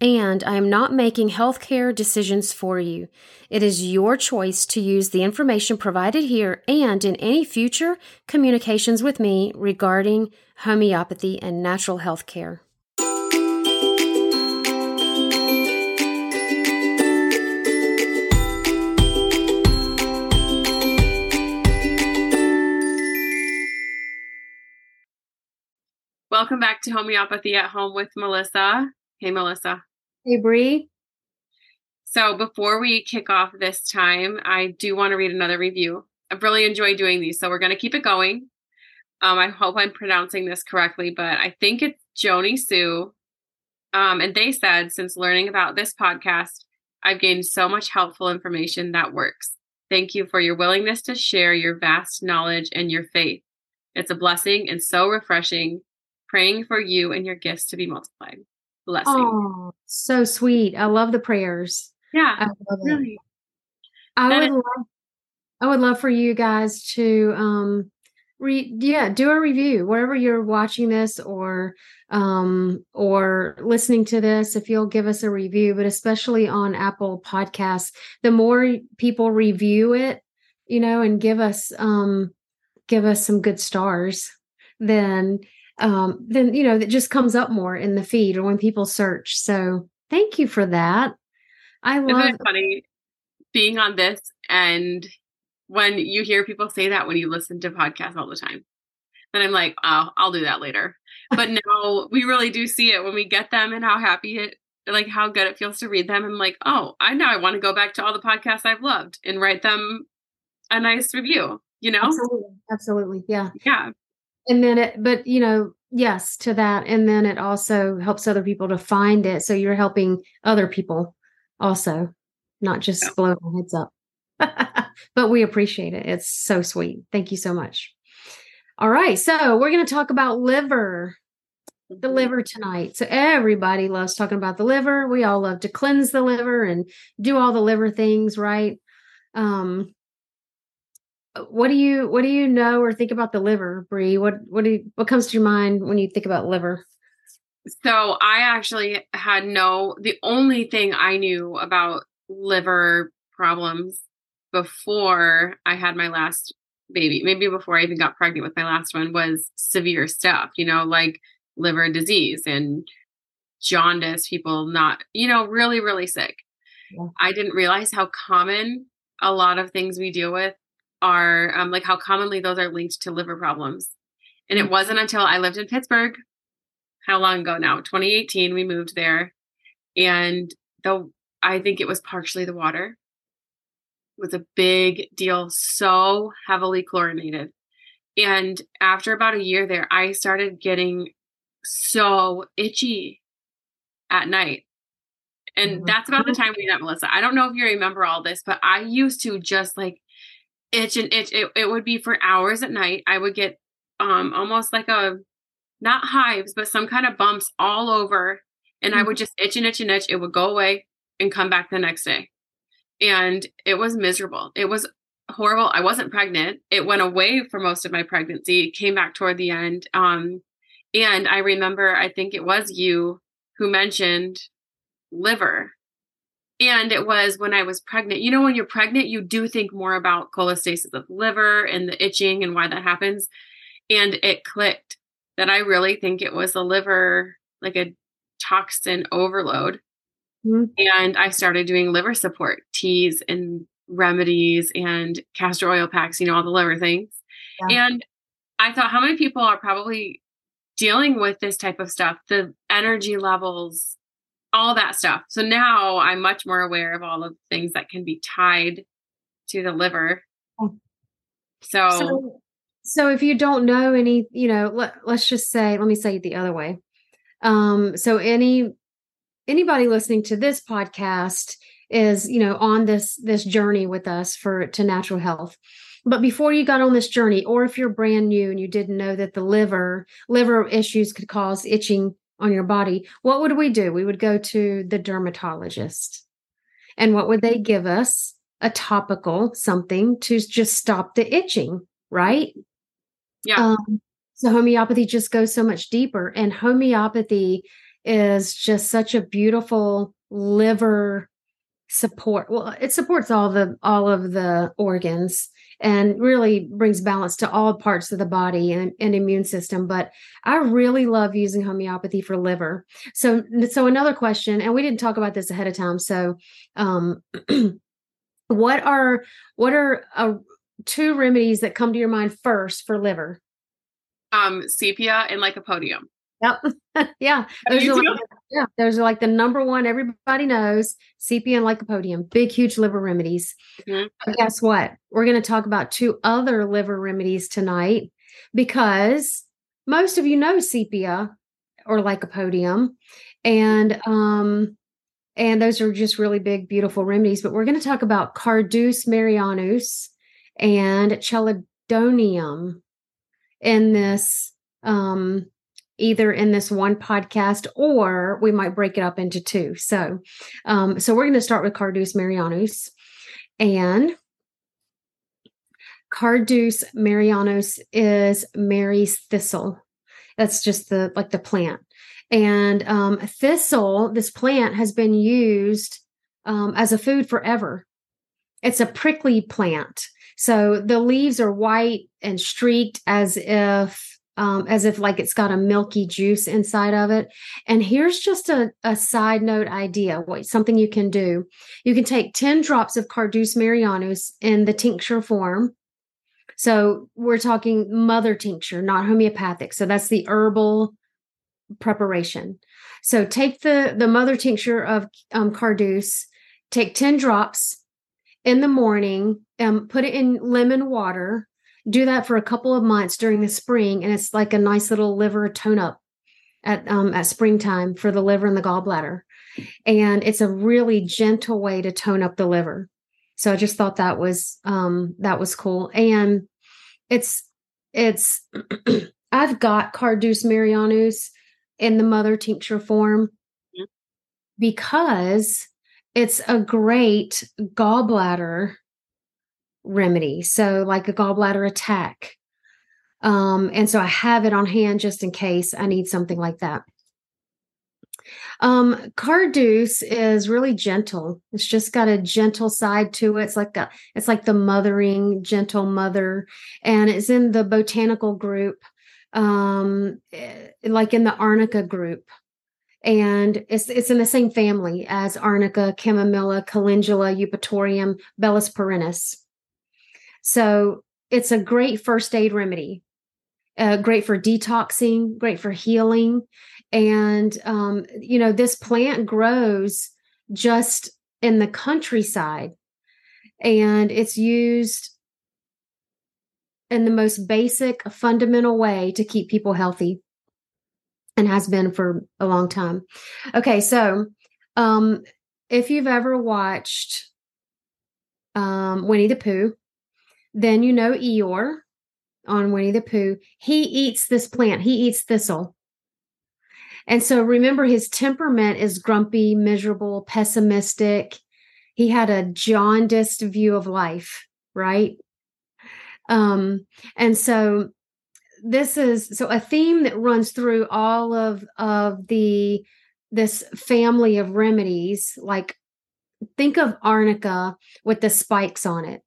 and I am not making healthcare decisions for you. It is your choice to use the information provided here and in any future communications with me regarding homeopathy and natural healthcare. Welcome back to Homeopathy at Home with Melissa. Hey, Melissa. Hey, Bree. So before we kick off this time, I do want to read another review. I've really enjoyed doing these, so we're going to keep it going. Um, I hope I'm pronouncing this correctly, but I think it's Joni Sue. Um, and they said, since learning about this podcast, I've gained so much helpful information that works. Thank you for your willingness to share your vast knowledge and your faith. It's a blessing and so refreshing. Praying for you and your gifts to be multiplied blessing. Oh, so sweet. I love the prayers. Yeah. I love really. It. I would love I would love for you guys to um re yeah, do a review wherever you're watching this or um or listening to this if you'll give us a review, but especially on Apple Podcasts, the more people review it, you know, and give us um give us some good stars, then um, then you know it just comes up more in the feed or when people search. So thank you for that. I love Isn't it funny being on this and when you hear people say that when you listen to podcasts all the time. Then I'm like, oh, I'll do that later. But now we really do see it when we get them and how happy it like how good it feels to read them. I'm like, oh, I know I want to go back to all the podcasts I've loved and write them a nice review, you know? Absolutely. Absolutely. Yeah. Yeah and then it but you know yes to that. And then it also helps other people to find it. So you're helping other people also not just yeah. blowing our heads up. But we appreciate it. It's so sweet. Thank you so much. All right. So we're going to talk about liver the mm-hmm. liver tonight. So everybody loves talking about the liver. We all love to cleanse the liver and do all the liver things right? Um what do you what do you know or think about the liver, Bree? What what do you, what comes to your mind when you think about liver? So I actually had no the only thing I knew about liver problems before I had my last baby, maybe before I even got pregnant with my last one, was severe stuff, you know, like liver disease and jaundice, people not, you know, really, really sick. Yeah. I didn't realize how common a lot of things we deal with are um, like how commonly those are linked to liver problems. And it wasn't until I lived in Pittsburgh, how long ago now? 2018, we moved there. And the I think it was partially the water. It was a big deal, so heavily chlorinated. And after about a year there, I started getting so itchy at night. And mm-hmm. that's about the time we met Melissa. I don't know if you remember all this, but I used to just like itch and itch. It, it would be for hours at night. I would get um almost like a not hives, but some kind of bumps all over. And mm-hmm. I would just itch and itch and itch. It would go away and come back the next day. And it was miserable. It was horrible. I wasn't pregnant. It went away for most of my pregnancy, it came back toward the end. Um, and I remember, I think it was you who mentioned liver and it was when I was pregnant. You know, when you're pregnant, you do think more about cholestasis of the liver and the itching and why that happens. And it clicked that I really think it was the liver, like a toxin overload. Mm-hmm. And I started doing liver support teas and remedies and castor oil packs, you know, all the liver things. Yeah. And I thought, how many people are probably dealing with this type of stuff, the energy levels, all that stuff. So now I'm much more aware of all of the things that can be tied to the liver. Oh. So, so, so if you don't know any, you know, let, let's just say, let me say it the other way. Um, so any anybody listening to this podcast is, you know, on this this journey with us for to natural health. But before you got on this journey, or if you're brand new and you didn't know that the liver liver issues could cause itching on your body, what would we do? We would go to the dermatologist. And what would they give us? A topical something to just stop the itching, right? Yeah. Um, so homeopathy just goes so much deeper. And homeopathy is just such a beautiful liver support. Well, it supports all the all of the organs and really brings balance to all parts of the body and, and immune system. But I really love using homeopathy for liver. So, so another question, and we didn't talk about this ahead of time. So, um, what are what are uh, two remedies that come to your mind first for liver? Um, sepia and lycopodium. Yep. yeah. Those are like, yeah. Those are like the number one everybody knows sepia and lycopodium, big, huge liver remedies. Mm-hmm. But guess what? We're going to talk about two other liver remedies tonight because most of you know sepia or lycopodium. And um and those are just really big, beautiful remedies. But we're going to talk about Carduus marianus and chelidonium in this um either in this one podcast or we might break it up into two. So, um, so we're going to start with Carduus marianus and Carduus marianus is Mary's thistle. That's just the like the plant. And um, thistle, this plant has been used um, as a food forever. It's a prickly plant. So the leaves are white and streaked as if um, as if like it's got a milky juice inside of it. And here's just a, a side note idea, what something you can do. You can take 10 drops of Carduus marianus in the tincture form. So we're talking mother tincture, not homeopathic. So that's the herbal preparation. So take the the mother tincture of um, Carduus, take 10 drops in the morning, um, put it in lemon water do that for a couple of months during the spring, and it's like a nice little liver tone up at um, at springtime for the liver and the gallbladder. And it's a really gentle way to tone up the liver. So I just thought that was um, that was cool. And it's it's I've got Carduus marianus in the mother tincture form mm-hmm. because it's a great gallbladder remedy. So, like a gallbladder attack. Um, and so I have it on hand just in case I need something like that. Um, Carduus is really gentle. It's just got a gentle side to it. It's like a, it's like the mothering, gentle mother, and it's in the botanical group, um, eh, like in the arnica group and it's it's in the same family as arnica, chamomilla, calendula, eupatorium, bellis perennis. So it's a great first aid remedy, uh, great for detoxing, great for healing. And, um, you know, this plant grows just in the countryside and it's used in the most basic, fundamental way to keep people healthy and has been for a long time. Okay, so um, if you've ever watched um, Winnie the Pooh, then you know Eeyore on Winnie the Pooh. He eats this plant, he eats thistle. And so remember, his temperament is grumpy, miserable, pessimistic. He had a jaundiced view of life, right? Um, and so this is so a theme that runs through all of of the this family of remedies like think of arnica with the spikes on it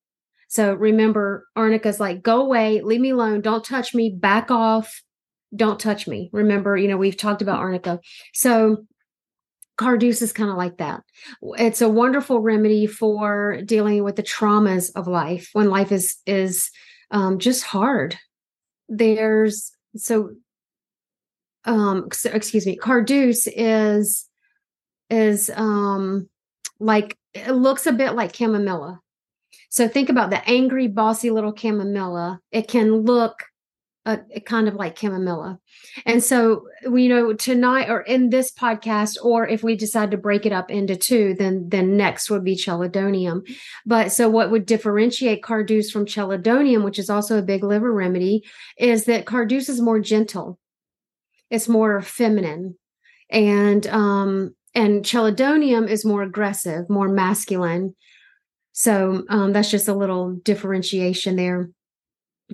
so remember, Arnica's like, go away, leave me alone, don't touch me, back off, don't touch me. Remember, you know, we've talked about Arnica. So Carduus is kind of like that. It's a wonderful remedy for dealing with the traumas of life when life is is um, just hard. There's so um so, excuse me, Carduus is is um like it looks a bit like chamomilla. So think about the angry, bossy little chamomilla. It can look uh, kind of like chamomilla. And so, we know tonight or in this podcast, or if we decide to break it up into two, then then next would be chelidonium. But so, what would differentiate Carduus from chelidonium, which is also a big liver remedy, is that Carduus is more gentle. It's more feminine, and um, and chelidonium is more aggressive, more masculine. So um, that's just a little differentiation there.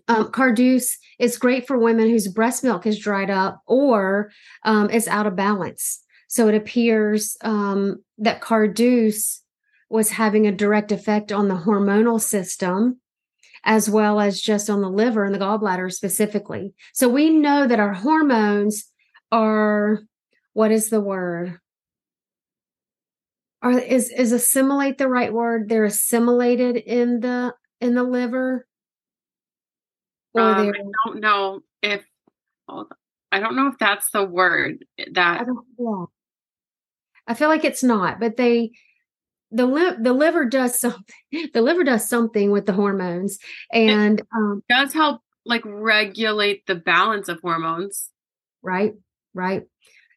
Um, Carduus is great for women whose breast milk is dried up or um, is out of balance. So it appears um, that Carduus was having a direct effect on the hormonal system as well as just on the liver and the gallbladder specifically. So we know that our hormones are what is the word? Are is is assimilate the right word? They're assimilated in the in the liver? Or um, i don't know if i don't know if that's the word that I, yeah. I feel like it's not but they the li- the liver does something the liver does something with the hormones and it um, does help like regulate the balance of hormones. Right right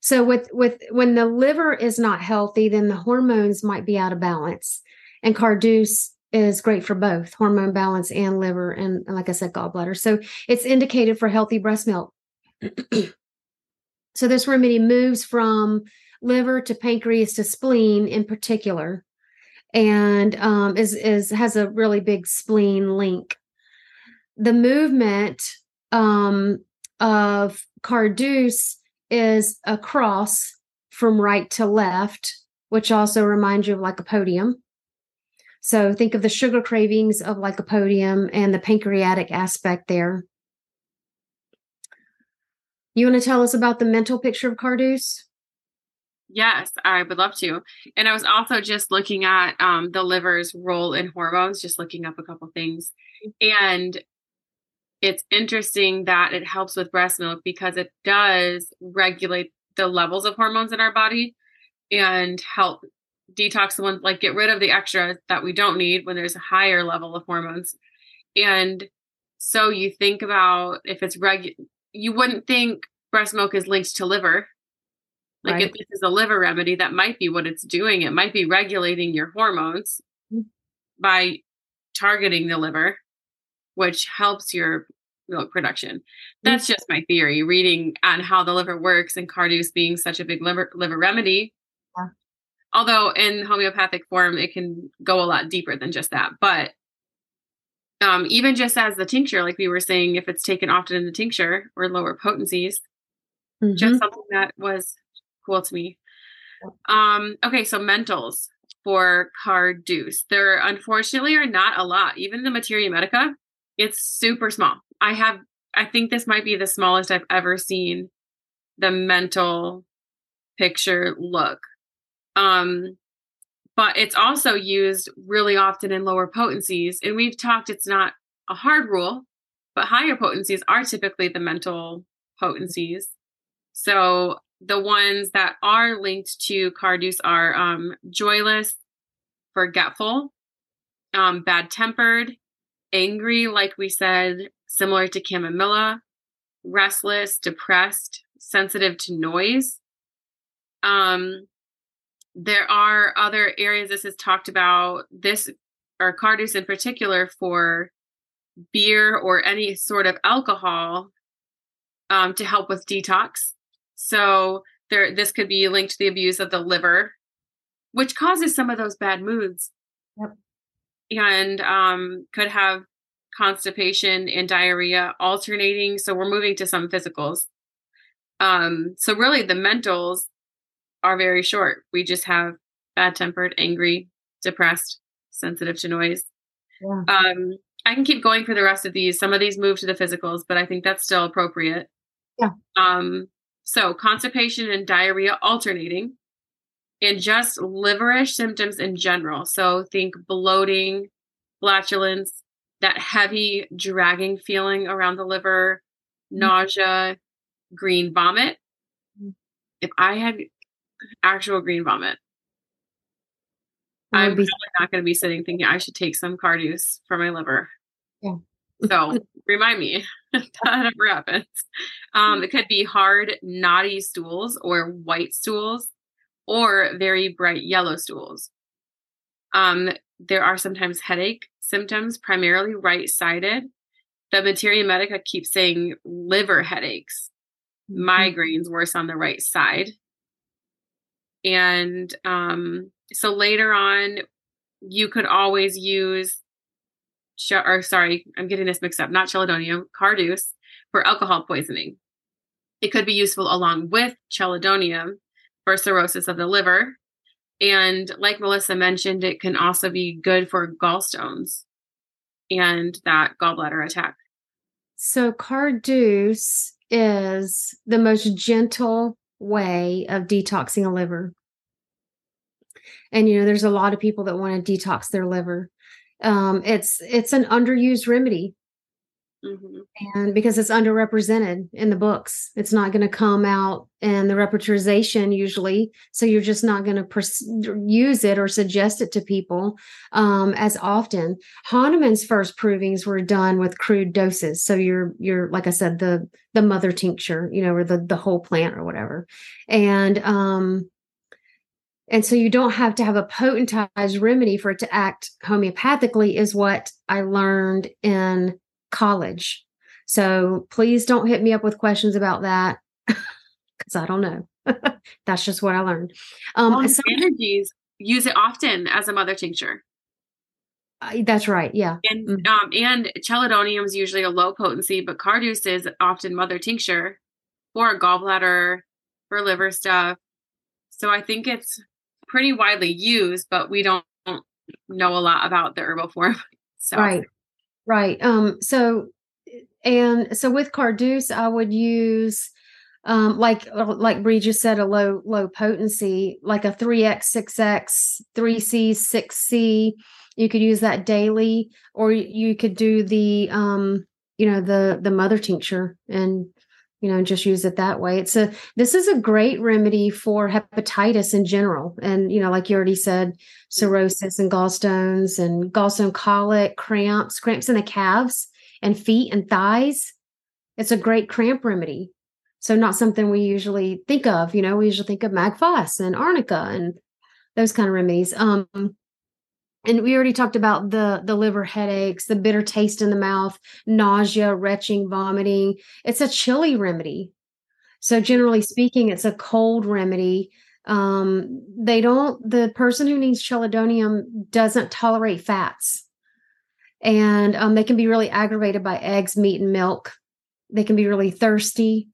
so with with when the liver is not healthy, then the hormones might be out of balance. And Carduus is great for both hormone balance and liver and, like I said, gallbladder. So it's indicated for healthy breast milk. so this remedy moves from liver to pancreas to spleen in particular and um, is is has a really big spleen link. The movement um, of Carduus is a cross from right to left, which also reminds you of lycopodium. So think of the sugar cravings of lycopodium and the pancreatic aspect there. You want to tell us about the mental picture of Carduus? Yes, I would love to. And I was also just looking at um, the liver's role in hormones, just looking up a couple things. And it's interesting that it helps with breast milk because it does regulate the levels of hormones in our body and help detox the ones like get rid of the extra that we don't need when there's a higher level of hormones. And so you think about if it's reg you wouldn't think breast milk is linked to liver. Like right. if this is a liver remedy, that might be what it's doing. It might be regulating your hormones mm-hmm. by targeting the liver which helps your milk production. That's mm-hmm. just my theory, reading on how the liver works and Carduus being such a big liver, liver remedy. Yeah. Although in homeopathic form, it can go a lot deeper than just that. But um, even just as the tincture, like we were saying, if it's taken often in the tincture or lower potencies, mm-hmm. just something that was cool to me. Um, okay, so mentals for Carduus. There unfortunately are not a lot. Even the Materia Medica, it's super small. I have I think this might be the smallest I've ever seen the mental picture look. Um but it's also used really often in lower potencies and we've talked it's not a hard rule, but higher potencies are typically the mental potencies. So the ones that are linked to Carduus are um, joyless, forgetful, um, bad tempered, angry, like we said, similar to chamomilla, restless, depressed, sensitive to noise. Um, there are other areas this is talked about, this or Carduus in particular for beer or any sort of alcohol um, to help with detox. So there, this could be linked to the abuse of the liver, which causes some of those bad moods. Yep and um, could have constipation and diarrhea alternating. So we're moving to some physicals. Um, so really the mentals are very short. We just have bad tempered, angry, depressed, sensitive to noise. Yeah. Um, I can keep going for the rest of these. Some of these move to the physicals, but I think that's still appropriate. Yeah. Um, so constipation and diarrhea alternating. and just liverish symptoms in general. So think bloating, flatulence, that heavy dragging feeling around the liver, mm-hmm. nausea, green vomit. Mm-hmm. If I had actual green vomit, I'm be- not going to be sitting thinking I should take some Carduus for my liver. Yeah. so remind me that never happens. Um, it could be hard, knotty stools or white stools or very bright yellow stools. Um, there are sometimes headache symptoms, primarily right sided. The Materia Medica keeps saying liver headaches, mm-hmm. migraines worse on the right side. And um, so later on, you could always use, or sorry, I'm getting this mixed up, not chelidonium, Carduus for alcohol poisoning. It could be useful along with chelidonium for cirrhosis of the liver. And like Melissa mentioned, it can also be good for gallstones and that gallbladder attack. So, Carduus is the most gentle way of detoxing a liver. And you know, there's a lot of people that want to detox their liver. Um, it's it's an underused remedy Mm-hmm. And because it's underrepresented in the books, it's not going to come out in the repertorization usually. So you're just not going to pers- use it or suggest it to people um, as often. Hahnemann's first provings were done with crude doses. So you're you're like I said the the mother tincture, you know, or the the whole plant or whatever, and um, and so you don't have to have a potentized remedy for it to act homeopathically, is what I learned in college. So please don't hit me up with questions about that because I don't know. That's just what I learned. Um, some, energies use it often as a mother tincture. Uh, that's right. Yeah. And mm-hmm. um, and chelidonium is usually a low potency, but Carduus is often mother tincture for gallbladder, for liver stuff. So I think it's pretty widely used, but we don't know a lot about the herbal form. So. Right. Right. Um, so and so with Carduus, I would use um, like uh, like Bree just said, a low low potency, like a three x, six x, three c, six c. You could use that daily, or you could do the um, you know the the mother tincture and you know just use it that way. It's a this is a great remedy for hepatitis in general, and you know like you already said, cirrhosis and gallstones and gallstone colic, cramps, cramps in the calves and feet and thighs. It's a great cramp remedy. So not something we usually think of, you know, we usually think of Mag-Phos and arnica and those kind of remedies. Um and we already talked about the the liver headaches, the bitter taste in the mouth, nausea, retching, vomiting. It's a chilly remedy. So generally speaking, it's a cold remedy um, they don't the person who needs chelidonium doesn't tolerate fats and um, they can be really aggravated by eggs meat and milk they can be really thirsty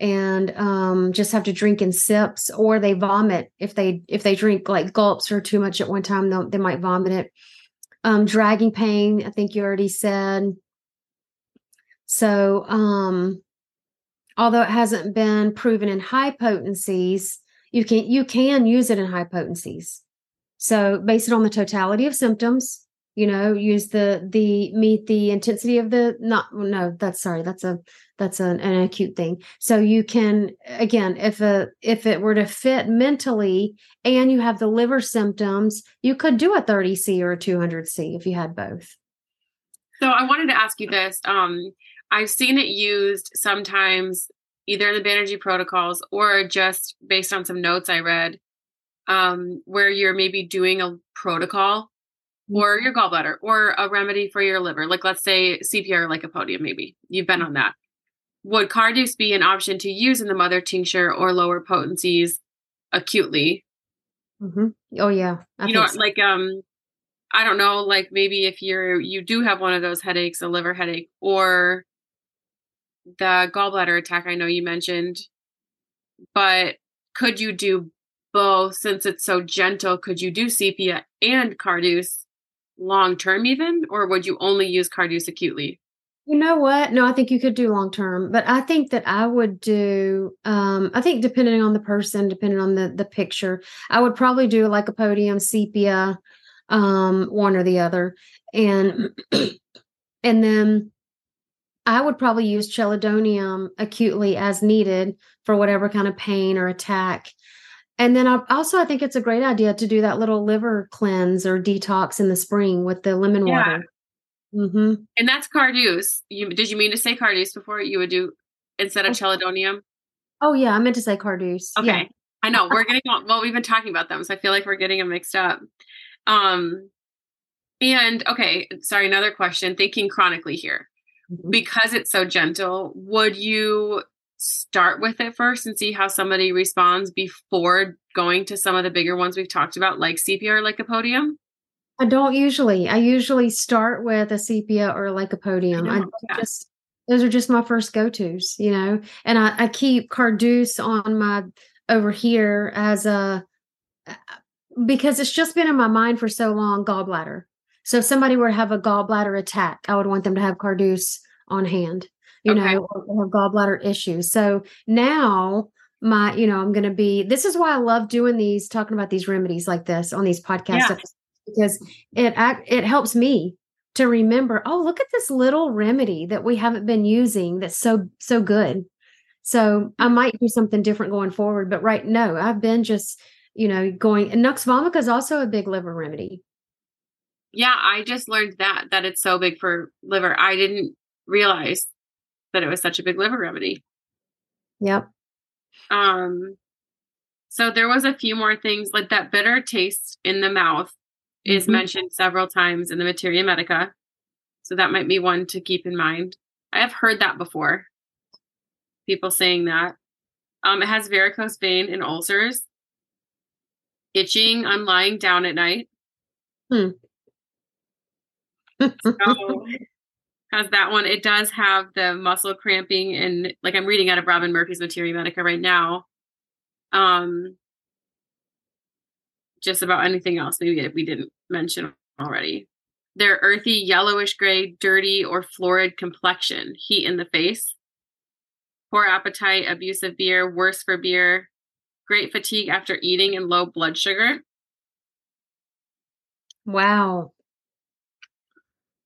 and um, just have to drink in sips or they vomit if they if they drink like gulps or too much at one time they might vomit it. Um, dragging pain i think you already said. So um, although it hasn't been proven in high potencies you can you can use it in high potencies. So based on the totality of symptoms you know use the the meet the intensity of the not no that's sorry that's a that's an, an acute thing so you can again if a if it were to fit mentally and you have the liver symptoms you could do a 30c or a 200c if you had both so i wanted to ask you this um i've seen it used sometimes either in the Banerjee protocols or just based on some notes I read, um, where you're maybe doing a protocol. Or your gallbladder or a remedy for your liver. Like let's say sepia lycopodium, maybe you've been on that. Would Carduus be an option to use in the mother tincture or lower potencies acutely? Mm-hmm. Oh yeah, I you know, so. like um, I don't know, like maybe if you're you do have one of those headaches, a liver headache, or the gallbladder attack I know you mentioned, but could you do both since it's so gentle? Could you do sepia and Carduus long term even, or would you only use Carduus acutely? You know what? No, I think you could do long term, but I think that I would do. Um, I think depending on the person, depending on the the picture, I would probably do lycopodium sepia, um, one or the other, and and then I would probably use chelidonium acutely as needed for whatever kind of pain or attack. And then I also I think it's a great idea to do that little liver cleanse or detox in the spring with the lemon yeah. water. Mm-hmm. And that's Carduus. You did you mean to say Carduus before? You would do instead of oh. chelidonium? Oh yeah, I meant to say Carduus. Okay. Yeah. I know we're getting well, we've been talking about them, so I feel like we're getting them mixed up. Um and okay, sorry, another question. Thinking chronically here. Mm-hmm. Because it's so gentle, would you start with it first and see how somebody responds before going to some of the bigger ones we've talked about, like sepia, lycopodium? I don't usually. I usually start with a sepia or lycopodium. I, I just those are just my first go tos, you know. And I, I keep Carduus on my over here as a because it's just been in my mind for so long. Gallbladder. So if somebody were to have a gallbladder attack, I would want them to have Carduus on hand, you okay. know, or have gallbladder issues. So now my, you know, I'm going to be. This is why I love doing these, talking about these remedies like this on these podcasts. Yeah because it it helps me to remember oh look at this little remedy that we haven't been using that's so so good so i mm-hmm. might do something different going forward but right no i've been just you know going and nux vomica is also a big liver remedy yeah i just learned that that it's so big for liver i didn't realize that it was such a big liver remedy yep um so there was a few more things like that bitter taste in the mouth is mm-hmm. mentioned several times in the Materia Medica. So that might be one to keep in mind. I have heard that before. People saying that. Um, it has varicose vein and ulcers, itching on lying down at night. Hmm. so, has that one. It does have the muscle cramping and like I'm reading out of Robin Murphy's Materia Medica right now. Um, just about anything else maybe we didn't mention already. Their earthy, yellowish gray, dirty, or florid complexion, heat in the face, poor appetite, abusive beer, worse for beer, great fatigue after eating, and low blood sugar. Wow.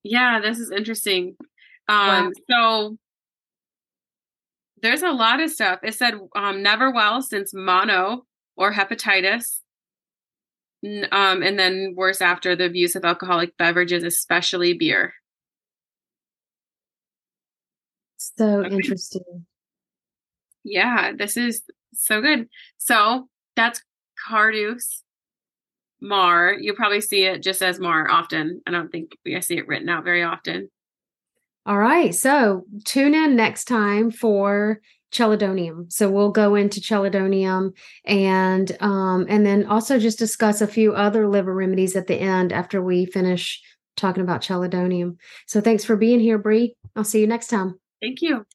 Yeah, this is interesting. Um, wow. So there's a lot of stuff. It said um, never well since mono or hepatitis, um, and then worse after the abuse of alcoholic beverages, especially beer. So okay. interesting. Yeah, this is so good. So that's Carduus Mar. You'll probably see it just as Mar often. I don't think I see it written out very often. All right. So tune in next time for chelidonium. So we'll go into chelidonium and um, and then also just discuss a few other liver remedies at the end after we finish talking about chelidonium. So thanks for being here, Bree. I'll see you next time. Thank you.